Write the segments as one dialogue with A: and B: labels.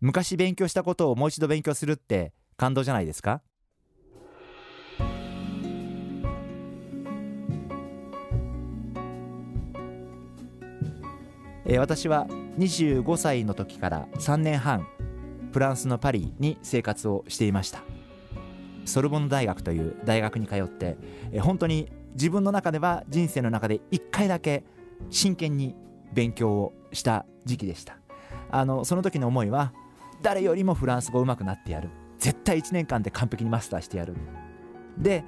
A: 昔勉強したことをもう一度勉強するって感動じゃないですか？えー私は25歳の時から3年半フランスのパリに生活をしていました。ソルボン大学という大学に通ってえー本当に自分の中では人生の中で1回だけ真剣に勉強をした時期でした。あのその時の思いは誰よりもフランス語上手くなってやる。絶対1年間で完璧にマスターしてやる。で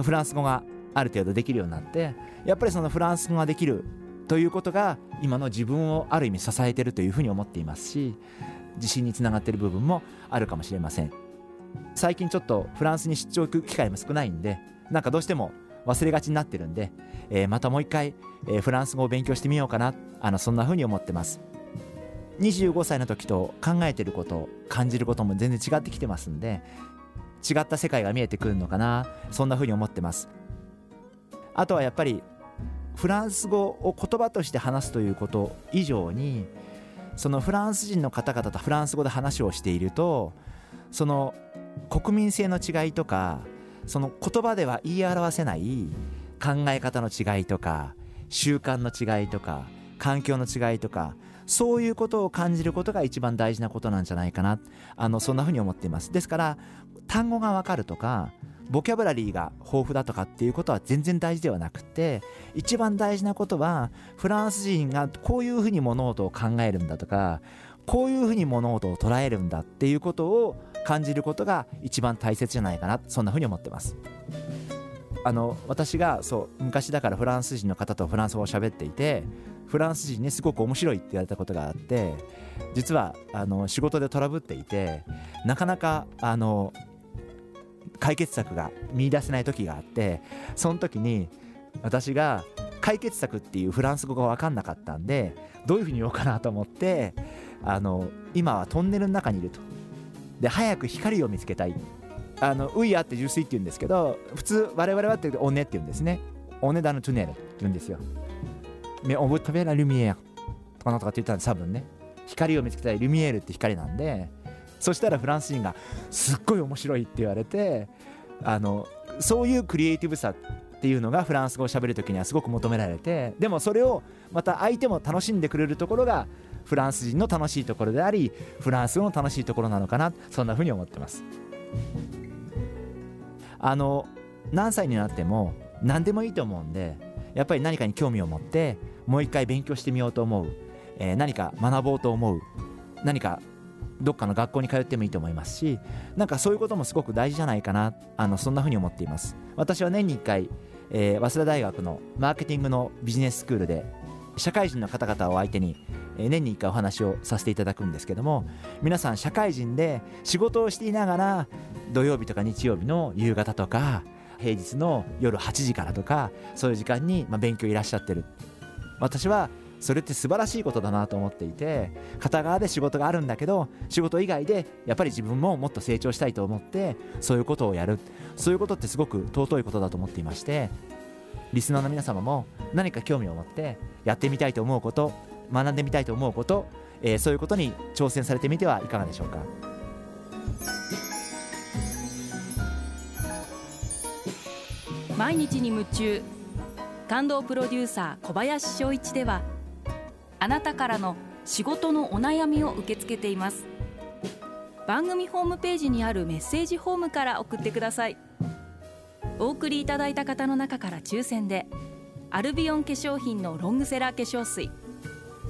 A: フランス語がある程度できるようになってやっぱりそのフランス語ができるということが今の自分をある意味支えてるというふうに思っていますし自信につながってる部分もあるかもしれません。最近ちょっとフランスに出張行く機会も少ないんでなんかどうしても忘れがちになってるんで、えーまたもう一回、えーフランス語を勉強してみようかなあのそんなふうに思ってます。25歳の時と考えてること感じることも全然違ってきてますんで違った世界が見えてくるのかなそんなふうに思ってます。あとはやっぱりフランス語を言葉として話すということ以上にそのフランス人の方々とフランス語で話をしているとその国民性の違いとかその言葉では言い表せない考え方の違いとか習慣の違いとか環境の違いとかそういうことを感じることが一番大事なことなんじゃないかな。あのそんなふうに思っています。ですから単語がわかるとかボキャブラリーが豊富だとかっていうことは全然大事ではなくて一番大事なことはフランス人がこういうふうに物事を考えるんだとかこういうふうに物事を捉えるんだっていうことを感じることが一番大切じゃないかな。そんなふうに思ってます。あの私がそう昔だからフランス人の方とフランス語を喋っていてフランス人にすごく面白いって言われたことがあって実はあの仕事でトラブっていてなかなかあの解決策が見出せない時があってその時に私が解決策っていうフランス語が分かんなかったんでどういうふうに言おうかなと思ってあの今はトンネルの中にいると。で早く光を見つけたい。あのウイヤって純粋って言うんですけど普通我々はってオネって言うんですね。オネダのトゥネルって言うんですよ。Mais on veut trouver la lumière とかなんとかって言ったんで多分ね。光を見つけたい。ルミエールって光なんで。そしたらフランス人がすっごい面白いって言われてあのそういうクリエイティブさっていうのがフランス語を喋る時にはすごく求められてでもそれをまた相手も楽しんでくれるところがフランス人の楽しいところでありフランス語の楽しいところなのかなそんなふうに思ってます。あの何歳になっても何でもいいと思うんでやっぱり何かに興味を持ってもう一回勉強してみようと思う、えー何か学ぼうと思う。何かどっかの学校に通ってもいいと思いますしなんかそういうこともすごく大事じゃないかな。あのそんなふうに思っています。私は年に1回、えー早稲田大学のマーケティングのビジネススクールで社会人の方々を相手に年に1回お話をさせていただくんですけども皆さん社会人で仕事をしていながら土曜日とか日曜日の夕方とか平日の夜8時からとかそういう時間に勉強いらっしゃってる。私はそれって素晴らしいことだなと思っていて片側で仕事があるんだけど仕事以外でやっぱり自分ももっと成長したいと思ってそういうことをやる。そういうことってすごく尊いことだと思っていましてリスナーの皆様も何か興味を持ってやってみたいと思うこと学んでみたいと思うこと、えーそういうことに挑戦されてみてはいかがでしょうか。
B: 毎日に夢中。感動プロデューサー小林翔一ではあなたからの仕事のお悩みを受け付けています。番組ホームページにあるメッセージフォームから送ってください。お送りいただいた方の中から抽選でアルビオン化粧品のロングセラー化粧水。